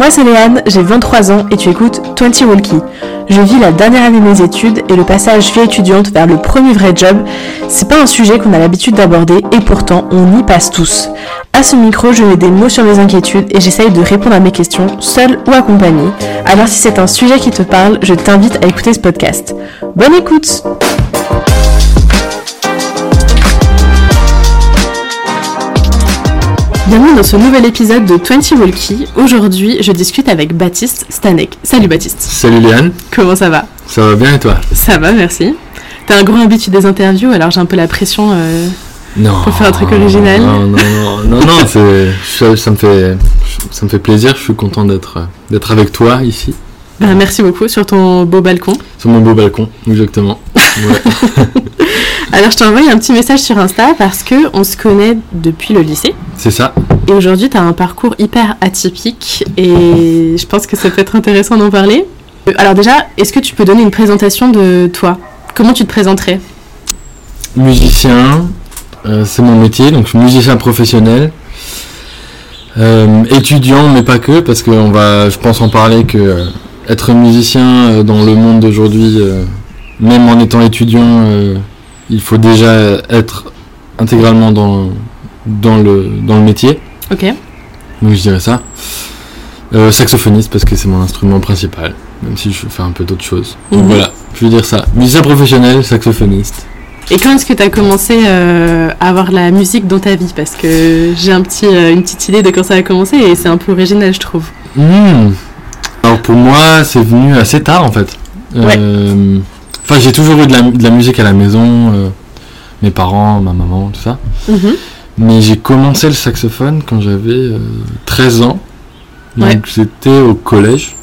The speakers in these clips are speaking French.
Moi c'est Léane, j'ai 23 ans et tu écoutes 20 Walkie. Je vis la dernière année de mes études et le passage vie étudiante vers le premier vrai job, c'est pas un sujet qu'on a l'habitude d'aborder et pourtant on y passe tous. À ce micro, je mets des mots sur mes inquiétudes et j'essaye de répondre à mes questions, seule ou accompagnée. Alors si c'est un sujet qui te parle, je t'invite à écouter ce podcast. Bonne écoute Bienvenue dans ce nouvel épisode de 20 Walkie. Aujourd'hui, je discute avec Baptiste Stanek. Salut Baptiste. Salut Léane, Comment ça va? Ça va bien et toi? Ça va, merci. T'es un grand habitué des interviews, alors j'ai un peu la pression. euh, Non. Faut faire un truc original. Non, non, non, non, ça, ça me fait, ça me fait plaisir. Je suis content d'être, avec toi ici, bah, merci beaucoup sur ton beau balcon. sur mon beau balcon, exactement. Ouais, Alors je t'ai envoyé un petit message sur Insta parce que on se connaît depuis le lycée. C'est ça. Et aujourd'hui, tu as un parcours hyper atypique et je pense que ça peut être intéressant d'en parler. Euh, Alors déjà, est-ce que tu peux donner une présentation de toi? Comment tu te présenterais? Musicien, euh, c'est mon métier, donc je suis musicien professionnel. Euh, étudiant, mais pas que, parce qu'on va, je pense en parler que euh, être musicien dans le monde d'aujourd'hui, même en étant étudiant, il faut déjà être intégralement dans, dans, le, dans le métier. Ok. Donc je dirais ça. Euh, saxophoniste parce que c'est mon instrument principal, même si je fais un peu d'autres choses. Donc Mhm. voilà, je veux dire ça. Musicien professionnel, saxophoniste. Et quand est-ce que tu as commencé euh, à avoir la musique dans ta vie? Parce que j'ai un petit, euh, une petite idée de quand ça a commencé et c'est un peu original, je trouve. Hmm. Alors pour moi, c'est venu assez tard en fait. Enfin, j'ai toujours eu de la, de la musique à la maison, mes parents, ma maman, tout ça. Mhm. Mais j'ai commencé le saxophone quand j'avais euh, 13 ans. Donc Ouais. j'étais au collège.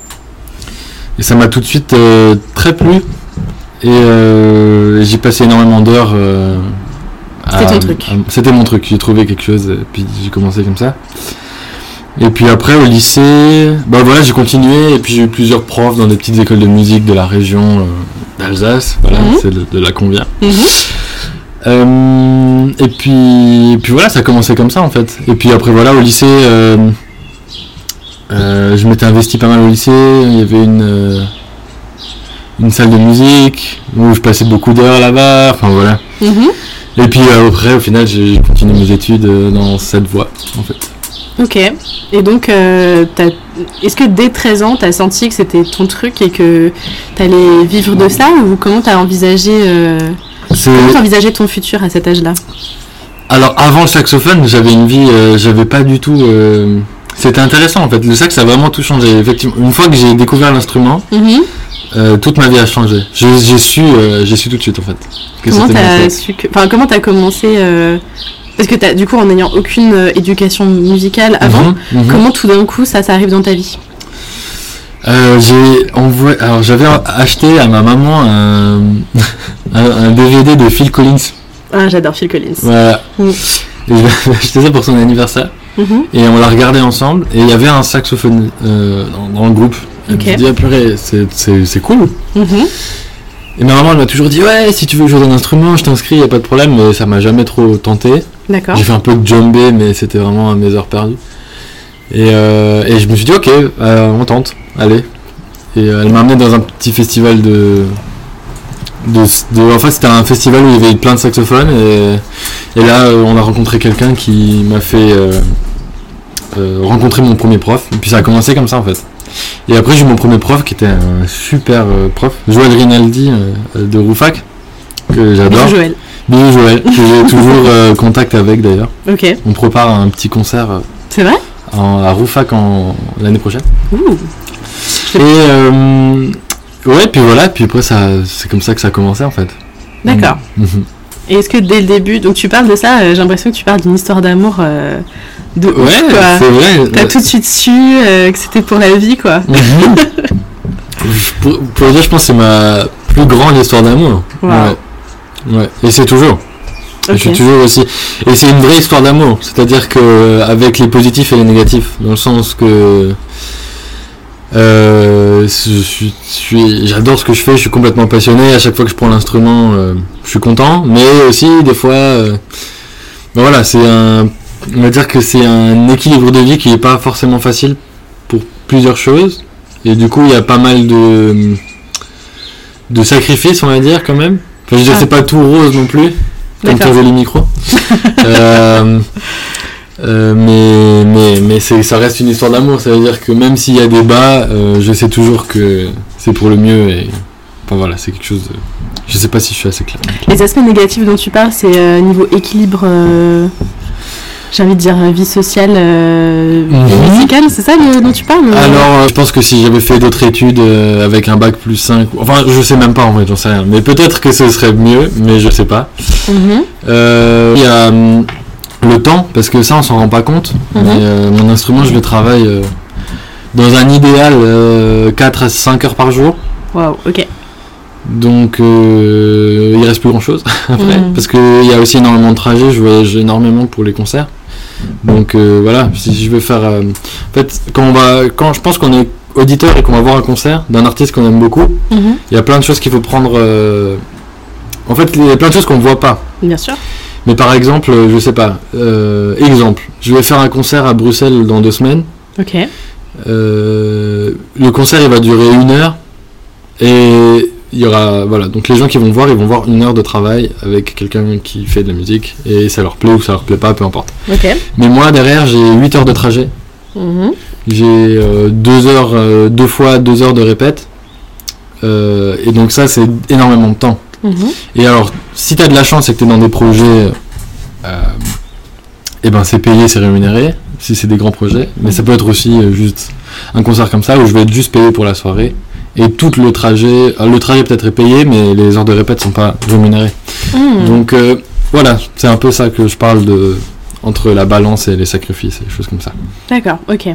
Et ça m'a tout de suite euh, très plu. Et euh, j'ai passé énormément d'heures. euh, C'était ton truc. C'était mon truc. J'ai trouvé quelque chose et puis j'ai commencé comme ça. Et puis après au lycée, bah voilà, j'ai continué et puis j'ai eu plusieurs profs dans des petites écoles de musique de la région euh, d'Alsace. Voilà, Mhm. c'est de, de là qu'on vient. Euh, et puis, et puis voilà, ça a commencé comme ça en fait. Et puis après voilà, au lycée, euh, euh, je m'étais investi pas mal au lycée. Il y avait une, une salle de musique où je passais beaucoup d'heures là-bas. Enfin voilà. Mhm. Et puis après, au final, j'ai continué mes études dans cette voie en fait. Ok. Et donc, euh, t'as- est-ce que dès 13 ans, tu as senti que c'était ton truc et que tu allais vivre de ça Ou comment tu as envisagé, euh, comment t'as envisagé ton futur à cet âge-là alors avant le saxophone, j'avais une vie, euh, j'avais pas du tout. euh, C'était intéressant en fait. Le sax a vraiment tout changé. Effectivement, une fois que j'ai découvert l'instrument. Mhm. Euh, toute ma vie a changé. J'ai su, j'ai su tout de suite en fait. que Comment t'as su que... Enfin, comment t'as commencé Parce que t'as, du coup, en n'ayant aucune éducation musicale avant, Mhm, mhm. comment tout d'un coup ça, ça arrive dans ta vie Euh, J'ai envoyé. Alors j'avais acheté à ma maman un, un, un DVD de Phil Collins. Ah, j'adore Phil Collins. Voilà. Mm. Et acheté ça pour son anniversaire. Mhm. Et on l'a regardé ensemble. Et il y avait un saxophone euh, dans, dans le groupe. Et Ok. Je me suis dit, ah purée, c'est- cool. Mhm. Et ma maman elle m'a toujours dit, ouais, si tu veux jouer d'un instrument, je t'inscris, y a pas de problème. Mais ça m'a jamais trop tenté. D'accord. J'ai fait un peu de djembé, mais c'était vraiment à mes heures perdues. Et, euh, et je me suis dit, ok, euh, on tente, allez. Et euh, elle m'a amené dans un petit festival de. de, de- en fait, c'était un festival où il y avait plein de saxophones. Et, et là, euh, on a rencontré quelqu'un qui m'a fait euh, rencontrer mon premier prof. Et puis ça a commencé comme ça, en fait. Et après, j'ai eu mon premier prof qui était un super prof, Joël Rinaldi de Roufac, que j'adore. Joël. Bisous Joël, que j'ai toujours euh, contact avec d'ailleurs. Ok. On prépare un petit concert euh, C'est vrai? en- à Roufac l'année prochaine. Ouh. Et euh, ouais, puis voilà, puis après ça, c'est comme ça que ça a commencé en fait. D'accord. Mhm. Et est-ce que dès le début, donc tu parles de ça, euh, j'ai l'impression que tu parles d'une histoire d'amour euh, de ouf, Ouais, quoi. c'est vrai. T'as tout de suite su euh, que c'était pour la vie, quoi. Mhm. pour, pour dire, je pense que c'est ma plus grande histoire d'amour. Wow. Ouais. Ouais. Et c'est toujours. Je Ok. suis toujours aussi. Et c'est une vraie histoire d'amour. C'est-à-dire que avec les positifs et les négatifs, dans le sens que euh, j'adore ce que je fais. Je suis complètement passionné. À chaque fois que je prends l'instrument, euh, je suis content. Mais aussi des fois, euh, ben voilà, c'est un. On va dire que c'est un équilibre de vie qui n'est pas forcément facile pour plusieurs choses. Et du coup, il y a pas mal de, de sacrifices, on va dire, quand même. Enfin, je veux dire, Ah. c'est pas tout rose non plus, comme D'accord. ton joli micro. Euh, mais mais, mais ça reste une histoire d'amour. Ça veut dire que même s'il y a des bas, euh, je sais toujours que c'est pour le mieux. Et enfin voilà, c'est quelque chose de. Je sais pas si je suis assez clair. Les aspects négatifs dont tu parles, c'est euh, niveau équilibre, j'ai envie de dire vie sociale Mhm. musicale, c'est ça le- dont tu parles Alors, je pense que si j'avais fait d'autres études avec un bac plus 5, enfin, je sais même pas en vrai, j'en sais rien. Mais peut-être que ce serait mieux, mais je sais pas. Mhm. Il y a hum, le temps, parce que ça, on s'en rend pas compte. Mhm. Mais euh, mon instrument, je le travaille euh, dans un idéal euh, 4 à 5 heures par jour. Waouh, ok. Donc, euh, il reste plus grand chose après. Mhm. Parce qu'il y a aussi énormément de trajets, je voyage énormément pour les concerts. Donc euh, voilà, si je veux faire. euh, en fait, quand, on va, quand je pense qu'on est auditeur et qu'on va voir un concert d'un artiste qu'on aime beaucoup, Mhm. il y a plein de choses qu'il faut prendre. En fait, il y a plein de choses qu'on voit pas. Bien sûr. Mais par exemple, euh, je sais pas, euh, exemple, je vais faire un concert à Bruxelles dans deux semaines. Ok. Euh, le concert il va durer une heure et il y aura voilà donc les gens qui vont voir ils vont voir une heure de travail avec quelqu'un qui fait de la musique et ça leur plaît ou ça leur plaît pas peu importe. Ok. Mais moi derrière j'ai 8 heures de trajet, Mhm. j'ai euh, deux heures deux fois deux heures de répète et donc ça c'est énormément de temps. Mhm. Et alors, si tu as de la chance et que tu es dans des projets, euh, et ben c'est payé, c'est rémunéré, si c'est des grands projets. Mais ça peut être aussi euh, juste un concert comme ça où je vais être juste payé pour la soirée. Et tout le trajet, euh, le trajet peut-être est payé, mais les heures de répète sont pas rémunérées. Mhm. Donc euh, voilà, c'est un peu ça que je parle de entre la balance et les sacrifices et des choses comme ça. D'accord, ok.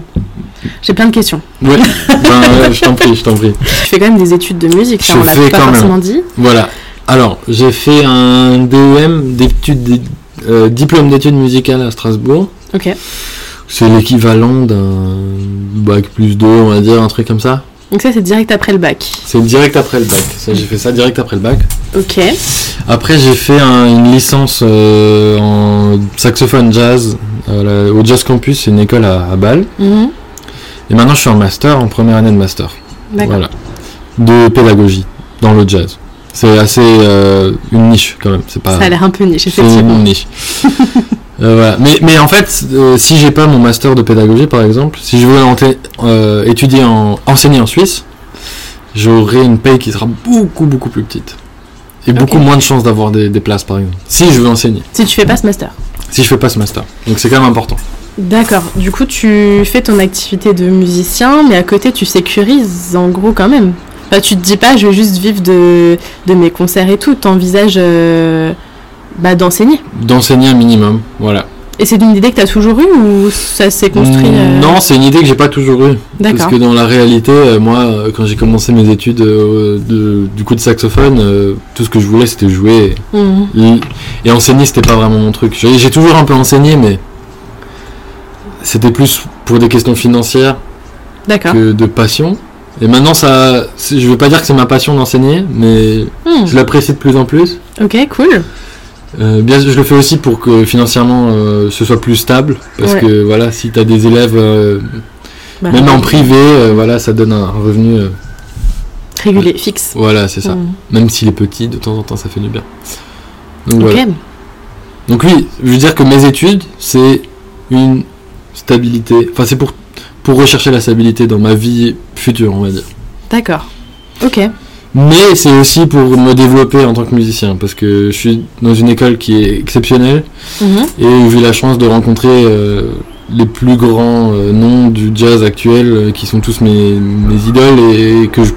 J'ai plein de questions. Ouais, ben, je t'en prie, je t'en prie. Tu fais quand même des études de musique, ça Je on l'a pas forcément dit. Voilà. Alors, j'ai fait un DEM d'études, euh, diplôme d'études musicales à Strasbourg. Ok. C'est l'équivalent d'un bac plus 2, on va dire, un truc comme ça. Donc ça c'est direct après le bac. C'est direct après le bac. Ça, j'ai fait ça direct après le bac. Ok. Après, j'ai fait un- une licence euh, en saxophone jazz euh, la- au Jazz Campus, c'est une école à, à Bâle. Mhm. Et maintenant, je suis en master, en première année de master. D'accord. Voilà. De pédagogie dans le jazz. C'est assez euh, une niche quand même. C'est pas. Ça a l'air un peu niche, C'est effectivement. une niche. Euh, voilà. mais, mais en fait, euh, si j'ai pas mon master de pédagogie par exemple, si je veux ente- euh, étudier en enseigner en Suisse, j'aurai une paye qui sera beaucoup beaucoup plus petite et beaucoup moins de chances d'avoir des, des places par exemple. Si je veux enseigner, Si tu fais pas ce master. si je fais pas ce master, donc c'est quand même important. D'accord. Du coup, tu fais ton activité de musicien, mais à côté, tu sécurises en gros quand même. Enfin, tu te dis pas, je vais juste vivre de, de mes concerts et tout. T'envisages euh, bah, d'enseigner. D'enseigner un minimum, voilà. Et c'est une idée que t'as toujours eue ou ça s'est construit euh, Non, c'est une idée que j'ai pas toujours eue. Parce que dans la réalité, euh, moi, euh, quand j'ai commencé mes études euh, de- du coup de saxophone, euh, tout ce que je voulais c'était jouer. Mhm. Et, et enseigner, c'était pas vraiment mon truc. J'ai toujours un peu enseigné, mais c'était plus pour des questions financières que de passion. Et maintenant, ça, je veux pas dire que c'est ma passion d'enseigner, mais Hmm. je l'apprécie de plus en plus. Ok, cool. Euh, bien, je le fais aussi pour que financièrement euh, ce soit plus stable, parce Ouais. que voilà, si tu as des élèves, euh, Bah, même en privé, euh, voilà, ça donne un revenu. Régulé, fixe. voilà, c'est ça. Mhm. Même s'il est petit, de temps en temps, ça fait du bien. Donc, voilà. Donc oui, je veux dire que mes études, c'est une stabilité. Enfin, c'est pour, pour rechercher la stabilité dans ma vie future, on va dire. D'accord. Ok. Mais c'est aussi pour me développer en tant que musicien, parce que je suis dans une école qui est exceptionnelle Mhm. et où j'ai la chance de rencontrer euh, les plus grands euh, noms du jazz actuel, euh, qui sont tous mes, mes idoles et, que je,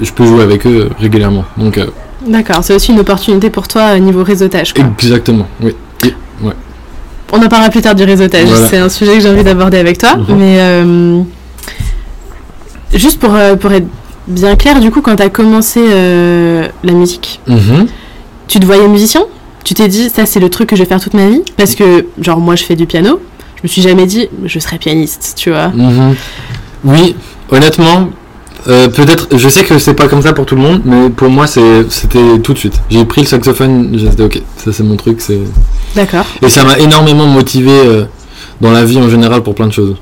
je peux jouer avec eux régulièrement. Donc D'accord. C'est aussi une opportunité pour toi euh, niveau réseautage. quoi. exactement, oui. Et- ouais. On en parlera plus tard du réseautage. Voilà. C'est un sujet que j'ai envie d'aborder avec toi. Mhm. Mais euh, juste pour, euh, pour être bien clair, du coup, quand tu as commencé euh, la musique, Mhm. tu te voyais musicien? Tu t'es dit, ça c'est le truc que je vais faire toute ma vie? Parce que, genre, moi je fais du piano. Je me suis jamais dit, je serai pianiste, tu vois. Mhm. Oui, honnêtement, euh, peut-être, je sais que c'est pas comme ça pour tout le monde, mais pour moi c'était tout de suite. J'ai pris le saxophone, j'ai dit ok, ça c'est mon truc, c'est D'accord. et ça m'a énormément motivé euh, dans la vie en général pour plein de choses.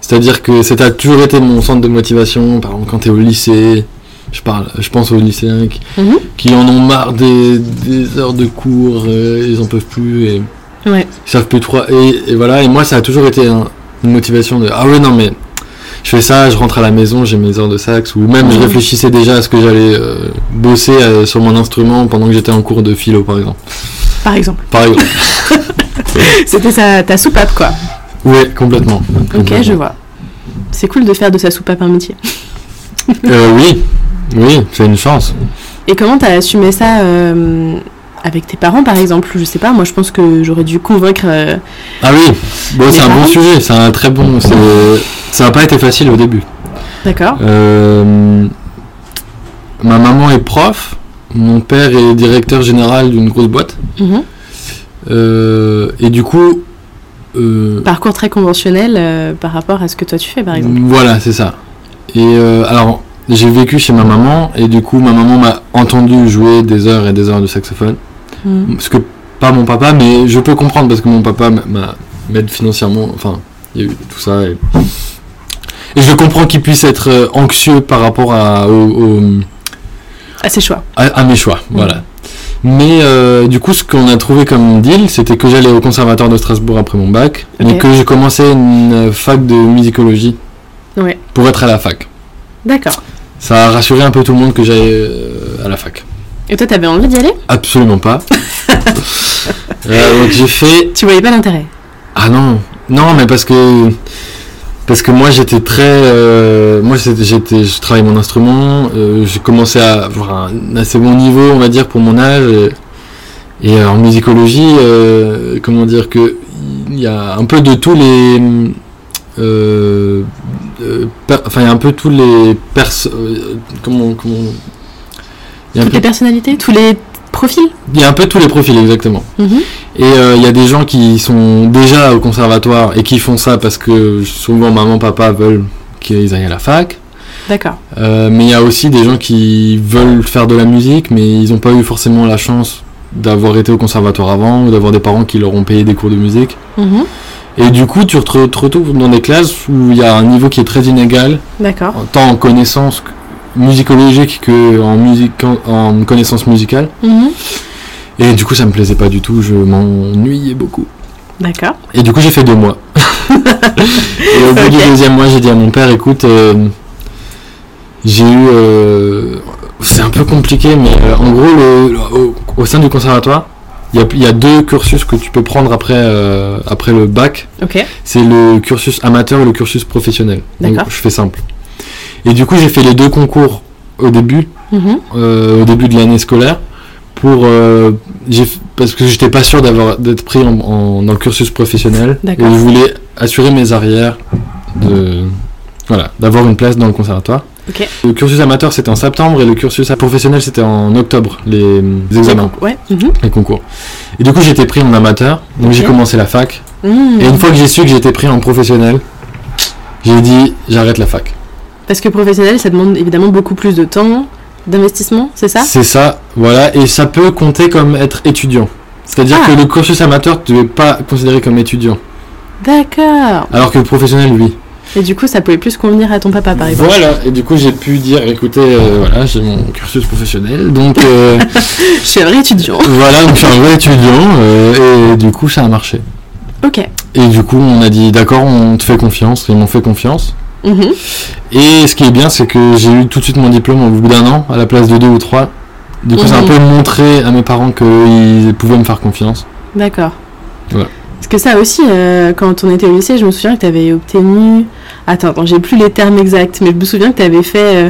C'est-à-dire que ça a toujours été mon centre de motivation. Par exemple, quand tu es au lycée, je, parle, je pense aux lycéens qui, Mhm. qui en ont marre des, des heures de cours, euh, ils en peuvent plus et Ouais. ils savent plus trop. Et, et voilà, et moi ça a toujours été un- une motivation de ah ouais, non, mais je fais ça, je rentre à la maison, j'ai mes heures de sax, ou même je réfléchissais déjà à ce que j'allais euh, bosser euh, sur mon instrument pendant que j'étais en cours de philo par exemple. Par exemple. Par exemple. C'était ta soupape, quoi. ouais, complètement. Ok, je vois. C'est cool de faire de sa soupape un métier. Euh, oui, oui, c'est une chance. Et comment t'as assumé ça avec tes parents, par exemple? Je sais pas, moi je pense que j'aurais dû convaincre. euh, Ah oui, bon, c'est un bon sujet, c'est un très bon. Ça n'a pas été facile au début. D'accord. Euh, ma maman est prof, mon père est directeur général d'une grosse boîte. Mhm. Euh, et du coup, euh, Parcours très conventionnel euh, par rapport à ce que toi tu fais, par exemple. voilà, c'est ça. Et alors, j'ai vécu chez ma maman, et du coup, ma maman m'a entendu jouer des heures et des heures de saxophone. Mhm. Ce que pas mon papa, mais je peux comprendre parce que mon papa m'a- m'a- m'aide financièrement. Enfin, il y a eu tout ça. Et, et je comprends qu'il puisse être euh, anxieux par rapport à, au- au, Ah, c'est choix. à, à mes choix. Voilà. Mais euh, du coup, ce qu'on a trouvé comme deal, c'était que j'allais au conservatoire de Strasbourg après mon bac, mais Ok. que j'ai commencé une fac de musicologie Ouais. pour être à la fac. D'accord. Ça a rassuré un peu tout le monde que j'allais euh, à la fac. Et toi, t'avais envie d'y aller? Absolument pas. Euh, donc j'ai fait Tu voyais pas l'intérêt? Ah non, non, mais parce que parce que moi j'étais très, euh, moi j'étais, je travaillais mon instrument, euh, j'ai commencé à avoir un assez bon niveau, on va dire pour mon âge, et, et en musicologie, euh, comment dire que il y a un peu de tous les, euh, euh, per- enfin il y a un peu tous les perso, euh, comment comment, il y a un Toutes peu, les personnalités Tous les profils il y a un peu tous les profils exactement. Mhm. Et euh, il y a des gens qui sont déjà au conservatoire et qui font ça parce que souvent maman, papa veulent qu'ils aillent à la fac. D'accord. Euh, mais il y a aussi des gens qui veulent faire de la musique mais ils n'ont pas eu forcément la chance d'avoir été au conservatoire avant ou d'avoir des parents qui leur ont payé des cours de musique. Mhm. Et du coup, tu te re- te retrouves dans des classes où il y a un niveau qui est très inégal, D'accord. tant en connaissances musicologiques que en, musique, en, connaissances musicales. Mhm. Et du coup, ça me plaisait pas du tout, je m'ennuyais beaucoup. D'accord. Et du coup, j'ai fait deux mois. et au bout du deuxième mois, j'ai dit à mon père, écoute, euh, j'ai eu... euh, c'est un peu compliqué, mais euh, en gros, le- le- au, au sein du conservatoire, il y a, il y a deux cursus que tu peux prendre après, euh, après le bac. C'est le cursus amateur et le cursus professionnel. Donc, je fais simple. Et du coup, j'ai fait les deux concours au début, Mhm. euh, au début de l'année scolaire pour euh, parce que j'étais pas sûr d'avoir d'être pris en, en- dans le cursus professionnel. Et je voulais assurer mes arrières de voilà d'avoir une place dans le conservatoire. Le cursus amateur c'était en septembre et le cursus professionnel c'était en octobre les, les examens. Ouais. Mhm. les concours. Et du coup été pris en amateur donc j'ai commencé la fac. Mhm. et une fois que j'ai su que j'étais pris en professionnel j'ai dit j'arrête la fac Parce que professionnel, ça demande évidemment beaucoup plus de temps, d'investissement, c'est ça? C'est ça, voilà, et ça peut compter comme être étudiant. C'est-à-dire Ah. que le cursus amateur, tu ne pas considéré comme étudiant, D'accord. alors que le professionnel, oui. Et du coup, ça pouvait plus convenir à ton papa, par exemple. Voilà, et du coup, j'ai pu dire, écoutez, euh, voilà, j'ai mon cursus professionnel, donc euh, Je suis un vrai étudiant. voilà, donc je suis un vrai étudiant, euh, et du coup, ça a marché. Ok. Et du coup, on a dit, d'accord, on te fait confiance, ils m'ont fait confiance. Mhm. Et ce qui est bien, c'est que j'ai eu tout de suite mon diplôme au bout d'un an, à la place de deux ou trois. Du coup, c'est un Mhm. peu montré à mes parents qu'ils pouvaient me faire confiance. D'accord. Voilà. Parce que ça aussi, euh, quand on était au lycée, je me souviens que tu avais obtenu. Attends, attends, j'ai plus les termes exacts, mais je me souviens que tu avais fait euh,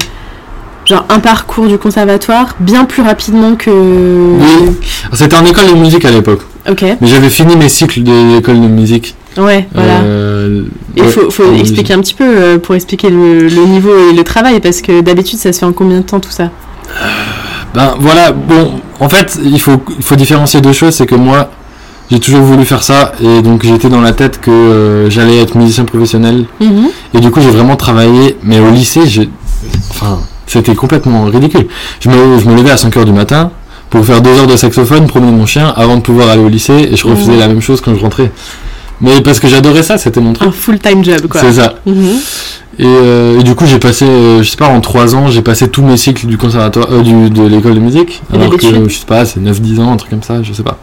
genre un parcours du conservatoire bien plus rapidement que. Oui. C'était en école de musique à l'époque. Ok. Mais j'avais fini mes cycles de l'école de musique. Ouais, voilà. Euh, il ouais, faut, expliquer un petit peu euh, pour expliquer le, le niveau et le travail, parce que d'habitude, ça se fait en combien de temps tout ça? Ben voilà, bon, en fait, il faut, il faut différencier deux choses. C'est que moi, j'ai toujours voulu faire ça. Et donc, j'étais dans la tête que euh, j'allais être musicien professionnel. Mhm. Et du coup, j'ai vraiment travaillé. Mais au lycée, j'ai. Enfin, c'était complètement ridicule. Je me, je me levais à 5h du matin pour faire deux heures de saxophone, promener mon chien avant de pouvoir aller au lycée. Et je refaisais Mhm. la même chose quand je rentrais. Mais parce que j'adorais ça, c'était mon truc. Un full-time job, quoi. C'est ça. Mhm. Et, euh, et du coup, j'ai passé, euh, je sais pas, en 3 ans, j'ai passé tous mes cycles du conservatoire, euh, du, de l'école de musique. Et Alors que, je sais pas, c'est 9-10 ans, un truc comme ça, je sais pas.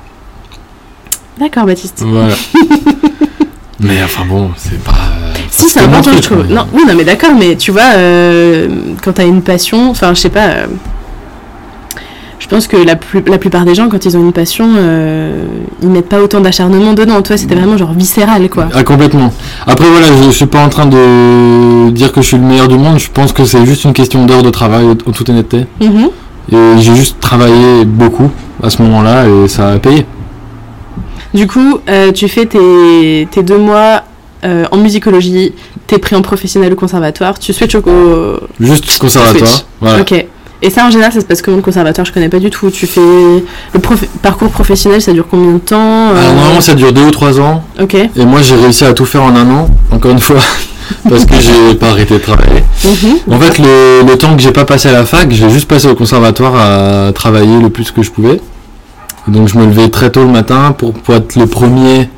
D'accord, Baptiste. Voilà. mais enfin bon, c'est pas. Si, c'est important, je trouve. quoi. Non, oui, non, mais d'accord, mais tu vois, quand t'as une passion, enfin, je sais pas. Je pense que la, plus, la plupart des gens, quand ils ont une passion, euh, ils mettent pas autant d'acharnement dedans. Toi, c'était vraiment genre viscéral, quoi. Ah, complètement. Après, voilà, je, je suis pas en train de dire que je suis le meilleur du monde, je pense que c'est juste une question d'heures de travail, en toute honnêteté. Mhm. Et j'ai juste travaillé beaucoup à ce moment-là et ça a payé. Du coup, euh, tu fais tes, tes deux mois euh, en musicologie, t'es pris en professionnel au conservatoire, tu switches au. Juste conservatoire. Voilà. Ok. Et ça, en général, ça se passe comment le conservatoire Je connais pas du tout. Tu fais. Le prof- parcours professionnel, ça dure combien de temps euh, Alors, normalement, ça dure 2 ou 3 ans. Ok. Et moi, j'ai réussi à tout faire en un an, encore une fois, parce que j'ai pas arrêté de travailler. Mhm. En fait, le, le temps que j'ai pas passé à la fac, j'ai juste passé au conservatoire à travailler le plus que je pouvais. Et donc, je me levais très tôt le matin pour, pour être le premier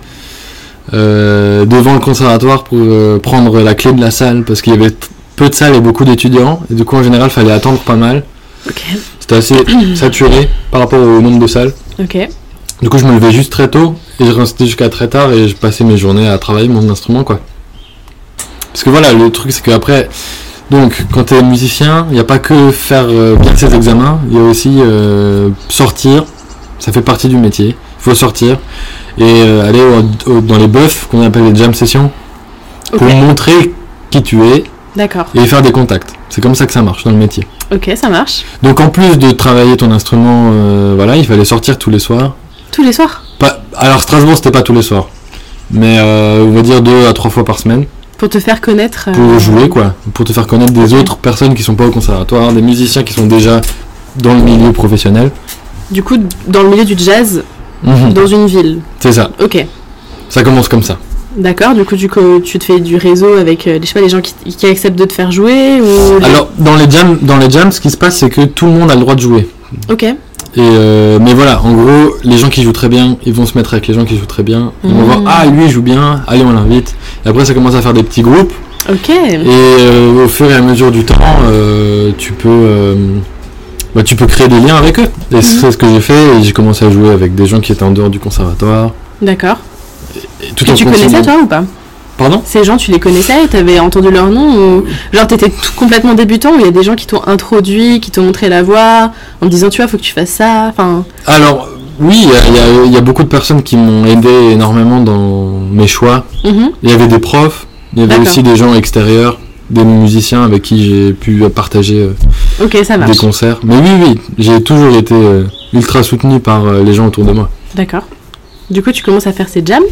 euh, devant le conservatoire pour euh, prendre la clé de la salle, parce qu'il y avait peu de salles et beaucoup d'étudiants. Et du coup, en général, fallait attendre pas mal. C'était assez saturé par rapport au nombre de salles. Du coup, je me levais juste très tôt et je restais jusqu'à très tard et je passais mes journées à travailler mon instrument, quoi. Parce que voilà, le truc, c'est qu'après, donc, quand t'es musicien, il n'y a pas que faire euh, bien ses examens, il y a aussi euh, sortir. Ça fait partie du métier. Il faut sortir et euh, aller au- au- dans les buffs qu'on appelle les jam sessions pour montrer qui tu es D'accord. et faire des contacts. C'est comme ça que ça marche dans le métier. Ok, ça marche. Donc, en plus de travailler ton instrument, euh, voilà, il fallait sortir tous les soirs. Tous les soirs? Pas, alors Strasbourg c'était pas tous les soirs, mais euh, on va dire deux à trois fois par semaine Pour te faire connaître. euh, pour jouer quoi, pour te faire connaître des autres personnes qui sont pas au conservatoire, des musiciens qui sont déjà dans le milieu professionnel. Du coup, dans le milieu du jazz, Mhm. dans une ville. C'est ça, Ok. ça commence comme ça. D'accord. Du coup, tu te fais du réseau avec euh, je sais pas, les gens qui, qui acceptent de te faire jouer ou. Alors dans les jams, dans les jams, ce qui se passe c'est que tout le monde a le droit de jouer. Ok. Et euh, mais voilà, en gros, les gens qui jouent très bien, ils vont se mettre avec les gens qui jouent très bien. Ils vont Mhm. voir ah lui il joue bien, allez on l'invite. Et après ça commence à faire des petits groupes. Ok. Et euh, au fur et à mesure du temps, euh, tu peux, bah, tu peux créer des liens avec eux. Et c'est ce que j'ai fait. J'ai commencé à jouer avec des gens qui étaient en dehors du conservatoire. D'accord. Tout Que en tu continuant- connaissais toi ou pas Pardon Ces gens, tu les connaissais T'avais entendu leur nom ou genre t'étais tout complètement débutant ou il y a des gens qui t'ont introduit, qui t'ont montré la voie en te disant tu vois faut que tu fasses ça. Enfin. Alors oui, il y a- y, y beaucoup de personnes qui m'ont aidé énormément dans mes choix. mhm. Il y avait des profs, il y avait aussi des gens extérieurs, des musiciens avec qui j'ai pu partager euh, ça des concerts. Mais oui, oui, j'ai toujours été euh, ultra soutenu par euh, les gens autour de moi. D'accord. Du coup, tu commences à faire ces jams,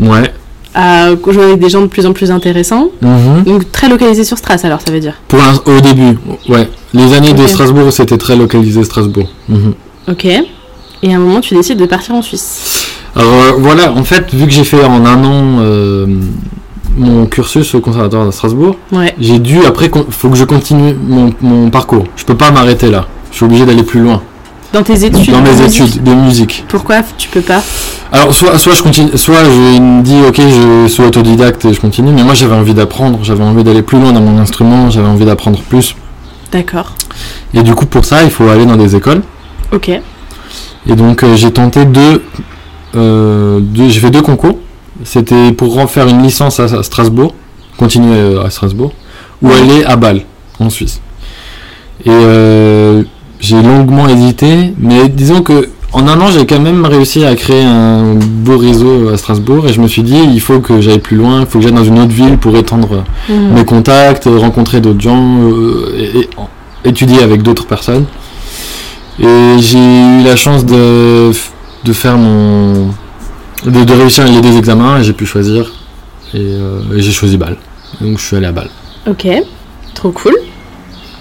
Ouais. à jouer avec des gens de plus en plus intéressants. Mhm. Donc très localisé sur Stras alors ça veut dire. Pour au début, ouais. Les années de. Strasbourg, c'était très localisé Strasbourg. Mhm. Ok. Et à un moment tu décides de partir en Suisse. Alors euh, voilà, en fait, vu que j'ai fait en un an euh, mon cursus au conservatoire de Strasbourg, Ouais. j'ai dû après, faut que je continue mon, mon parcours. Je peux pas m'arrêter là. Je suis obligé d'aller plus loin Dans tes études. dans mes études de musique. Pourquoi tu peux pas? Alors soit, soit je continue, soit je me dis ok, je suis autodidacte et je continue. Mais moi, j'avais envie d'apprendre. J'avais envie d'aller plus loin dans mon instrument. J'avais envie d'apprendre plus. D'accord. Et du coup, pour ça, il faut aller dans des écoles. Ok. Et donc euh, j'ai tenté deux, euh, deux- j'ai fait deux concours. C'était pour faire une licence à, à Strasbourg, continuer euh, à Strasbourg, ou Ouais. aller à Bâle, en Suisse. Et euh, j'ai longuement hésité, mais disons que en un an j'ai quand même réussi à créer un beau réseau à Strasbourg, et je me suis dit il faut que j'aille plus loin, il faut que j'aille dans une autre ville pour étendre Mhm. mes contacts, euh, rencontrer d'autres gens, euh, et, étudier avec d'autres personnes. Et j'ai eu la chance de, de faire mon. de, de réussir les deux examens et j'ai pu choisir. Et, euh, et j'ai choisi Bâle. Donc je suis allé à Bâle. Ok. Trop cool.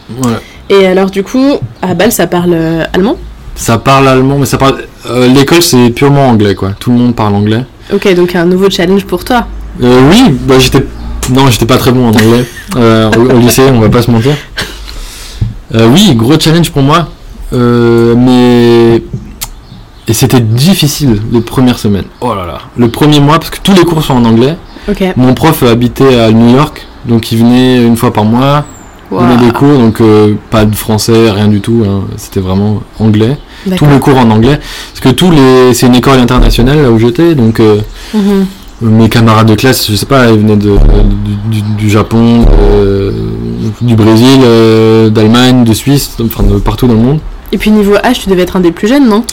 Voilà. Et alors du coup, à Bâle ça parle euh, allemand? Ça parle allemand, mais ça parle. euh, L'école c'est purement anglais quoi. Tout le monde parle anglais. Ok, donc un nouveau challenge pour toi. Euh, oui, bah j'étais. Non, j'étais pas très bon en anglais. euh, au, au lycée, on va pas se mentir. Euh, oui, gros challenge pour moi. Euh, mais et c'était difficile les premières semaines. Oh là là. Le premier mois, parce que tous les cours sont en anglais. Ok. Mon prof habitait à New York, donc il venait une fois par mois, donnait des Waouh. cours, donc euh, pas de français, rien du tout. hein. C'était vraiment anglais. Tous D'accord. les cours en anglais. Parce que tous les, c'est une école internationale là où j'étais, donc euh, Mhm. mes camarades de classe, je sais pas, ils venaient de, du, Japon, euh, du Brésil, euh, d'Allemagne, de Suisse, enfin de partout dans le monde. Et puis niveau âge, tu devais être un des plus jeunes, non?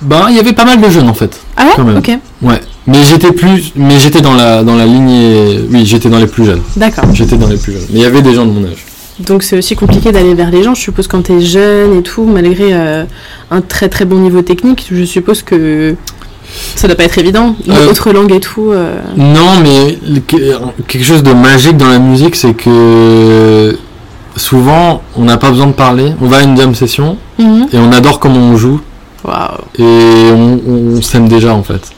Ben, il y avait pas mal de jeunes en fait. Ah Quand ouais même. Ok. Ouais. Mais j'étais plus, mais j'étais dans la dans la lignée, oui, j'étais dans les plus jeunes. D'accord. J'étais dans les plus jeunes. Mais il y avait des gens de mon âge. Donc c'est aussi compliqué d'aller vers les gens, je suppose, quand t'es jeune et tout, malgré euh, un très très bon niveau technique, je suppose que ça doit pas être évident. Une Euh, autre langue et tout. euh, Non, mais quelque chose de magique dans la musique, c'est que souvent, on n'a pas besoin de parler. On va à une jam session mhm. et on adore comment on joue Waouh. et on, on s'aime déjà en fait,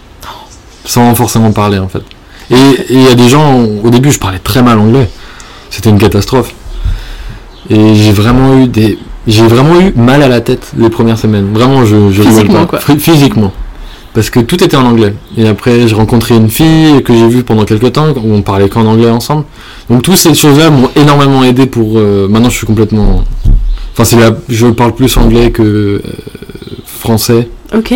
sans forcément parler en fait. Et il y a des gens, au début, je parlais très mal anglais. C'était une catastrophe. Et j'ai vraiment eu des, j'ai vraiment eu mal à la tête les premières semaines. Vraiment, je, je Physiquement, pas. quoi. Phy- Physiquement. Parce que tout était en anglais. Et après, j'ai rencontré une fille que j'ai vue pendant quelques temps, où on parlait qu'en anglais ensemble. Donc toutes ces choses-là m'ont énormément aidé pour. euh, maintenant, je suis complètement. Enfin, c'est la... je parle plus anglais que euh, français. Ok.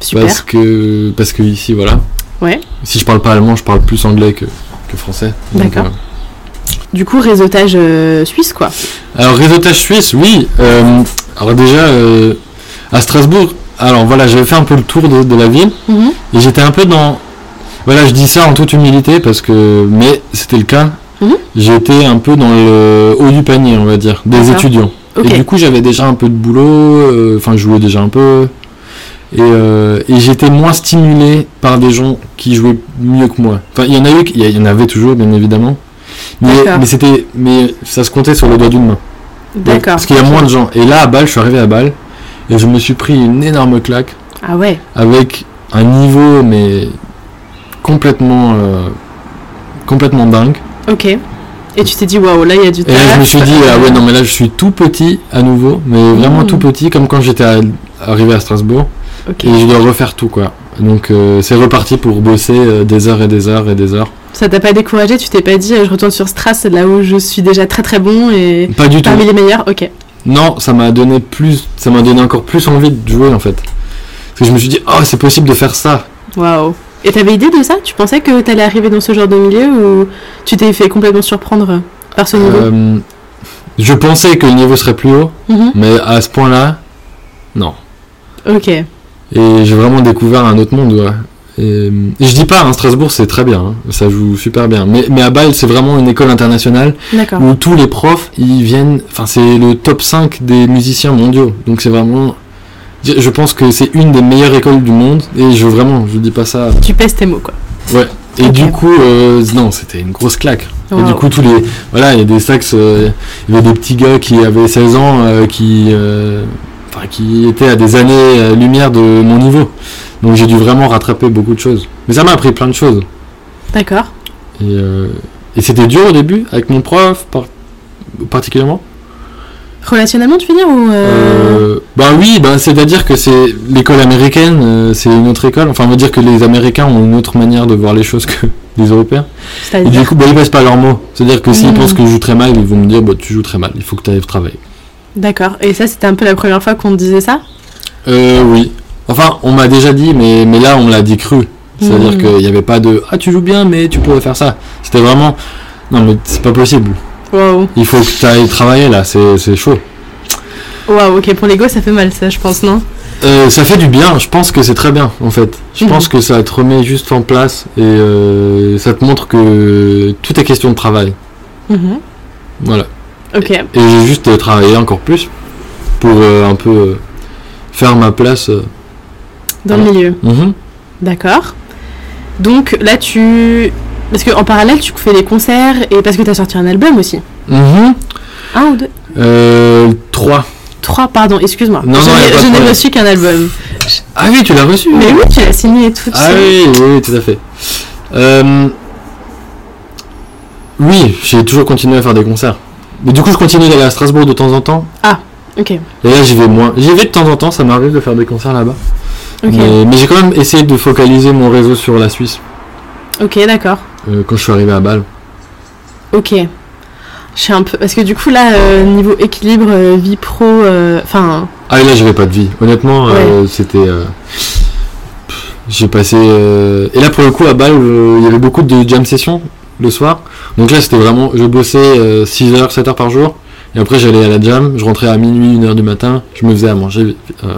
Super. Parce que, parce que ici, voilà. Ouais. Si je parle pas allemand, je parle plus anglais que, que français. D'accord. euh, Du coup, réseautage euh, suisse, quoi. Alors, réseautage suisse, oui. Euh, alors, déjà, euh, à Strasbourg, alors voilà, j'avais fait un peu le tour de, de la ville Mhm. et j'étais un peu dans. Voilà, je dis ça en toute humilité parce que. Mais c'était le cas. Mhm. J'étais un peu dans le haut du panier, on va dire, des étudiants. Et du coup, j'avais déjà un peu de boulot, enfin, je jouais déjà un peu. Et, euh, et j'étais moins stimulé par des gens qui jouaient mieux que moi. Enfin, il y en a eu, il y, en avait toujours, bien évidemment. Mais, c'était, mais ça se comptait sur le doigt d'une main. D'accord. Parce qu'il y a moins de gens. Et là, à Bâle, je suis arrivé à Bâle et je me suis pris une énorme claque Ah ouais. avec un niveau, mais complètement, euh, complètement dingue. Ok. Et tu t'es dit, waouh, là, il y a du Et là, je me suis dit, ah ouais, non, mais là, je suis tout petit à nouveau, mais vraiment Mm. tout petit, comme quand j'étais arrivé à Strasbourg. Et je dois refaire tout, quoi. Donc, euh, c'est reparti pour bosser euh, des heures et des heures et des heures. Ça t'a pas découragé Tu t'es pas dit, euh, je retourne sur Stras, c'est là où je suis déjà très très bon et Pas du tout. parmi les meilleurs Ok. Non, ça m'a donné plus, ça m'a donné encore plus envie de jouer, en fait. Parce que je me suis dit, oh, c'est possible de faire ça. Waouh. Et t'avais idée de ça? Tu pensais que t'allais arriver dans ce genre de milieu ou tu t'es fait complètement surprendre par ce niveau? Euh, je pensais que le niveau serait plus haut, Mhm. mais à ce point-là, non. Ok. Et j'ai vraiment découvert un autre monde, ouais. Et, et je dis pas, hein, Strasbourg c'est très bien, hein, ça joue super bien. Mais, mais à Bâle c'est vraiment une école internationale où tous les profs ils viennent, enfin c'est le top 5 des musiciens mondiaux. Donc c'est vraiment, je pense que c'est une des meilleures écoles du monde. Et je vraiment, je dis pas ça. Tu pèses tes mots quoi. Ouais. Et du coup, euh, non, c'était une grosse claque. Et du coup, tous les. Voilà, il y a des sax. euh, il y avait des petits gars qui avaient 16 ans, euh, qui. Euh, Enfin, qui étaient à des années-lumière de mon niveau. Donc j'ai dû vraiment rattraper beaucoup de choses. Mais ça m'a appris plein de choses. D'accord. Et, euh, et c'était dur au début, avec mon prof, par- particulièrement. Relationnellement, tu veux dire ou euh, Euh, bah oui, bah, c'est-à-dire que c'est l'école américaine, euh, c'est une autre école. Enfin, on va dire que les Américains ont une autre manière de voir les choses que les Européens. Et du coup, bah, ils passent pas leurs mots. C'est-à-dire que s'ils Mhm. pensent que je joue très mal, ils vont me dire bah, tu joues très mal, il faut que tu ailles travailler. D'accord. Et ça, c'était un peu la première fois qu'on disait ça? Euh, oui. Enfin, on m'a déjà dit, mais, mais là, on me l'a dit cru. C'est-à-dire Mhm. qu'il n'y avait pas de ah, tu joues bien, mais tu pourrais faire ça. C'était vraiment non, mais c'est pas possible. Waouh. Il faut que tu ailles travailler là, c'est c'est chaud. Waouh, ok, pour l'ego, ça fait mal, ça, je pense, non? Euh, ça fait du bien, je pense que c'est très bien en fait. Je Mhm. pense que ça te remet juste en place et euh, ça te montre que tout est question de travail. Mhm. Voilà. Ok. Et j'ai juste travaillé encore plus pour euh, un peu euh, faire ma place. euh. Dans le milieu. Mhm. D'accord. Donc là, tu. Parce qu'en parallèle, tu fais des concerts et parce que tu as sorti un album aussi. Mhm. Un ou deux? Euh, 3. Trois, pardon, excuse-moi. Non, non, je n'ai- reçu qu'un album. Ah oui, tu l'as reçu Mais oui, tu l'as signé et tout. Ah oui, oui, oui, tout à fait. Euh, Oui, j'ai toujours continué à faire des concerts. Mais du coup, je continue d'aller à Strasbourg de temps en temps. Ah. Ok. Et là, j'y vais moins. J'y vais de temps en temps, ça m'arrive de faire des concerts là-bas. Mais, mais j'ai quand même essayé de focaliser mon réseau sur la Suisse Ok, d'accord. euh, quand je suis arrivé à Bâle. Ok. Je suis un peu. Parce que du coup, là, euh, niveau équilibre, euh, vie pro. Enfin. Ah, et là, j'avais pas de vie. Honnêtement, c'était. euh, J'ai passé. Et là, pour le coup, à Bâle, il y avait beaucoup de jam sessions le soir. Donc là, c'était vraiment. Je bossais 6 heures, 7 heures par jour. Et après, j'allais à la jam. Je rentrais à minuit, 1 heure du matin. Je me faisais à manger euh,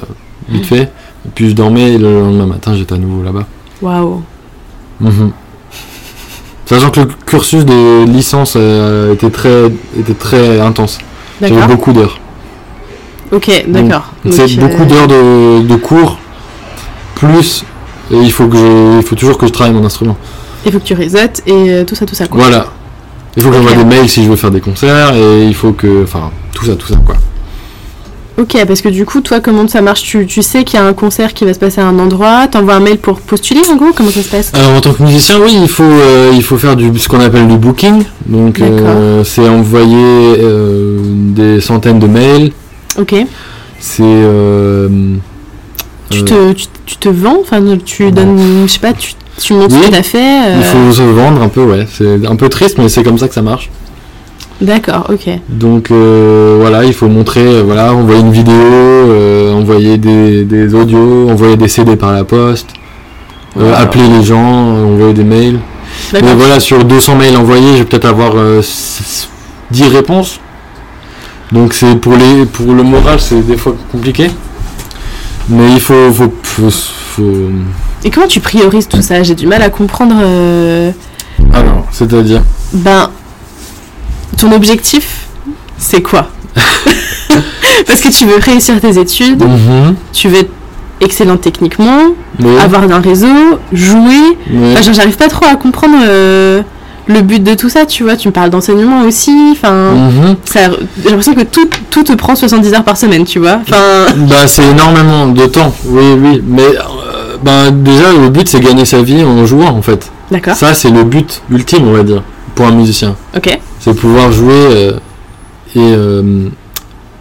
vite fait. Et puis je dormais. Et le lendemain matin, j'étais à nouveau là-bas. Waouh. Mhm. Sachant que le cursus de licence euh, était, très, était très intense. J'avais beaucoup d'heures. Ok, d'accord. C'est beaucoup euh, d'heures de, de cours, plus et il faut que je, il faut toujours que je travaille mon instrument. Il faut que tu résettes et euh, tout ça, tout ça, quoi. Voilà. Il faut que j'envoie des mails si je veux faire des concerts et il faut que, enfin, tout ça, tout ça quoi. Ok, parce que du coup, toi, comment ça marche? Tu, tu sais qu'il y a un concert qui va se passer à un endroit, t'envoies un mail pour postuler, en gros? Comment ça se passe? Alors en tant que musicien, oui, il faut, euh, il faut faire du, ce qu'on appelle du booking. Donc euh, c'est envoyer euh, des centaines de mails. Ok. C'est Tu, te, tu, tu te vends? Enfin, tu donnes. Je sais pas, tu, tu montres Oui. ce que t'as fait euh, Il faut se vendre un peu, ouais. C'est un peu triste, mais c'est comme ça que ça marche. D'accord, ok. Donc euh, voilà, il faut montrer, euh, voilà, envoyer une vidéo, euh, envoyer des, des audios, envoyer des CD par la poste, Wow. appeler les gens, envoyer des mails. Mais voilà, sur 200 mails envoyés, je vais peut-être avoir euh, s- 10 réponses. Donc c'est pour les pour le moral, c'est des fois compliqué. Mais il faut faut, faut, faut- Et comment tu priorises tout ça J'ai du mal à comprendre. euh, alors, c'est-à-dire Ben, ton objectif, c'est quoi Parce que tu veux réussir tes études, Mhm. tu veux être excellent techniquement, Oui. avoir un réseau, jouer. Oui. Enfin, j'arrive pas trop à comprendre euh, le but de tout ça, tu vois. Tu me parles d'enseignement aussi. Enfin, Mhm. j'ai l'impression que tout, tout te prend 70 heures par semaine, tu vois. Enfin, Bah c'est énormément de temps, oui oui, mais euh, bah, déjà le but c'est gagner sa vie en jouant en fait. d'accord. Ça c'est le but ultime on va dire pour un musicien, Ok. c'est pouvoir jouer euh, et euh,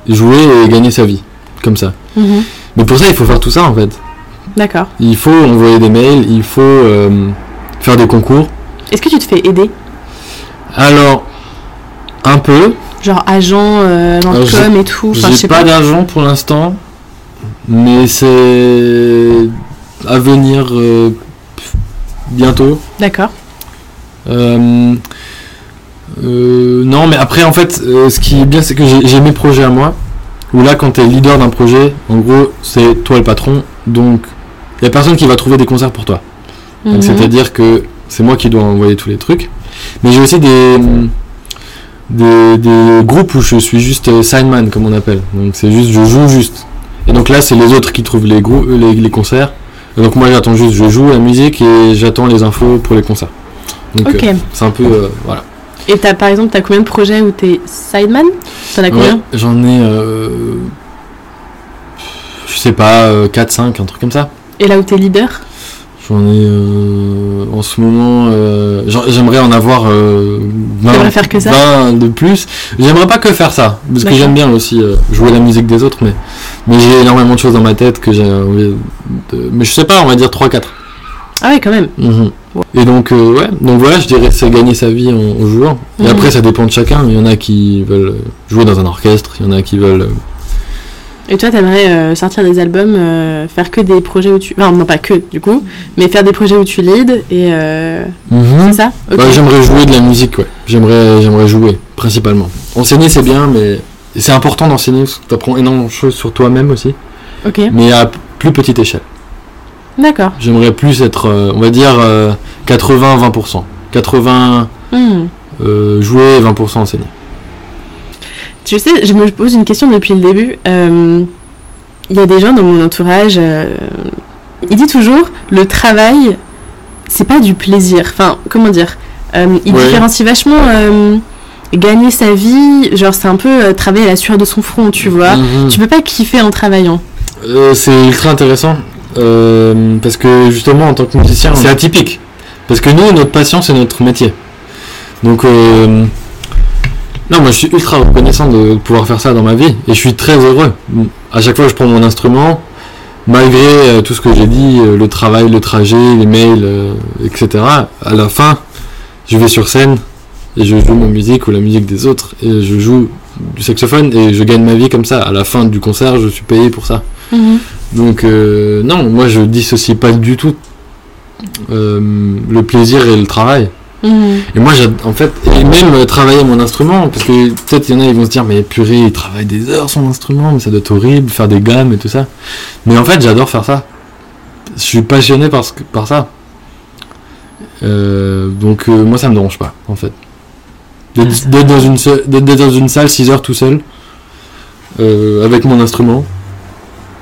jouer et gagner sa vie comme ça. Mhm. Mais pour ça il faut faire tout ça en fait. D'accord. Il faut envoyer des mails, il faut euh, faire des concours. Est-ce que tu te fais aider? Alors un peu, Genre agent, com et tout. Enfin, j'ai sais pas pas. d'argent pour l'instant, mais c'est à venir euh, bientôt. D'accord. Euh, euh, non, mais après, en fait, ce qui est bien, c'est que j'ai mes projets à moi. Où là, quand tu es leader d'un projet, en gros, c'est toi le patron. Donc, il n'y a personne qui va trouver des concerts pour toi. Mhm. C'est-à-dire que c'est moi qui dois envoyer tous les trucs. Mais j'ai aussi des, des, des groupes où je suis juste sideman, comme on appelle. Donc, c'est juste, je joue juste. Et donc là, c'est les autres qui trouvent les, les, les concerts. Et donc, moi, j'attends juste, je joue la musique et j'attends les infos pour les concerts. Donc, Ok. euh, c'est un peu. euh, voilà. Et t'as par exemple, t'as combien de projets où t'es sideman? T'en as combien? Ouais, J'en ai. euh, je sais pas, 4-5, un truc comme ça. Et là où t'es leader? J'en ai. euh, en ce moment. euh, J'aimerais en avoir. euh, 20, T'aimerais faire que ça? 20 de plus. J'aimerais pas que faire ça. Parce que j'aime bien aussi euh, jouer la musique des autres. Mais, mais j'ai énormément de choses dans ma tête que j'ai envie de. Mais je sais pas, on va dire 3-4. Ah ouais, quand même. Mhm. Et donc, euh, ouais, donc voilà, je dirais c'est gagner sa vie en, en jouant. Et Mhm. après, ça dépend de chacun. Il y en a qui veulent jouer dans un orchestre, il y en a qui veulent. Et toi, t'aimerais euh, sortir des albums, euh, faire que des projets où tu. Enfin, non, pas que, du coup, mais faire des projets où tu lead et. Euh... Mhm. C'est ça Ok. Bah, j'aimerais jouer de la musique, ouais. J'aimerais, j'aimerais jouer, principalement. Enseigner, c'est bien, mais et c'est important d'enseigner parce que tu apprends énormément de choses sur toi-même aussi, ok. mais à plus petite échelle. D'accord. J'aimerais plus être, euh, on va dire, euh, 80-20%. 80 Hmm. euh, jouer, 20% enseigner. Tu sais, je me pose une question depuis le début. Euh, Il y a des gens dans mon entourage, euh, il dit toujours le travail, c'est pas du plaisir. Enfin, comment dire Euh, Il Ouais. différencie vachement euh, gagner sa vie, genre c'est un peu euh, travailler à la sueur de son front, tu vois. Mhm. Tu peux pas kiffer en travaillant. Euh, c'est ultra intéressant euh, parce que justement en tant que musicien c'est atypique parce que nous notre passion c'est notre métier donc euh, Non, moi je suis ultra reconnaissant de pouvoir faire ça dans ma vie et je suis très heureux. À chaque fois que je prends mon instrument, malgré euh, tout ce que j'ai dit, euh, le travail, le trajet, les mails, euh, etc., à la fin, je vais sur scène et je joue ma musique ou la musique des autres et je joue du saxophone et je gagne ma vie comme ça. À la fin du concert, je suis payé pour ça. Mhm. Donc euh, non, moi je dissocie pas du tout euh, le plaisir et le travail. Mhm. Et moi, en fait, et même euh, travailler mon instrument, parce que peut-être il y en a, ils vont se dire, mais purée, il travaille des heures son instrument, mais ça doit être horrible, faire des gammes et tout ça. Mais en fait, j'adore faire ça. Je suis passionné par, ce par ça. Euh, donc, euh, moi, ça me dérange pas, en fait. D'être Ah, dans, une seule- dans une salle 6 heures tout seul, euh, avec mon instrument,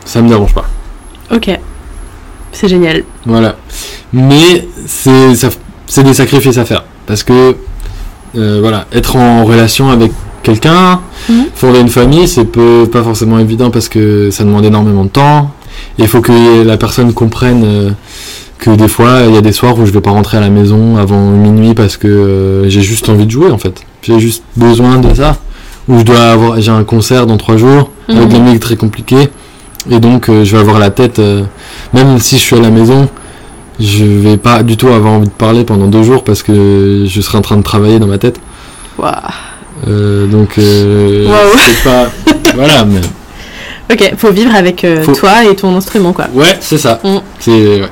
ça me dérange pas. Ok. C'est génial. Voilà. Mais c'est ça- c'est des sacrifices à faire. Parce que, euh, voilà, être en relation avec quelqu'un, Mhm. fonder une famille, c'est pas forcément évident parce que ça demande énormément de temps. Il faut que la personne comprenne euh, que des fois, il y a des soirs où je vais pas rentrer à la maison avant minuit parce que euh, j'ai juste envie de jouer en fait. J'ai juste besoin de ça. Ou je dois avoir, j'ai un concert dans trois jours avec de la Mhm. musique très compliquée. Et donc, euh, je vais avoir la tête, même si je suis à la maison, je vais pas du tout avoir envie de parler pendant deux jours parce que je serai en train de travailler dans ma tête. Waouh. Euh, donc, euh, Wow. c'est pas. voilà, mais. Ok, faut vivre avec euh, Faut- toi et ton instrument, quoi. Ouais, c'est ça. Mm. C'est. ouais.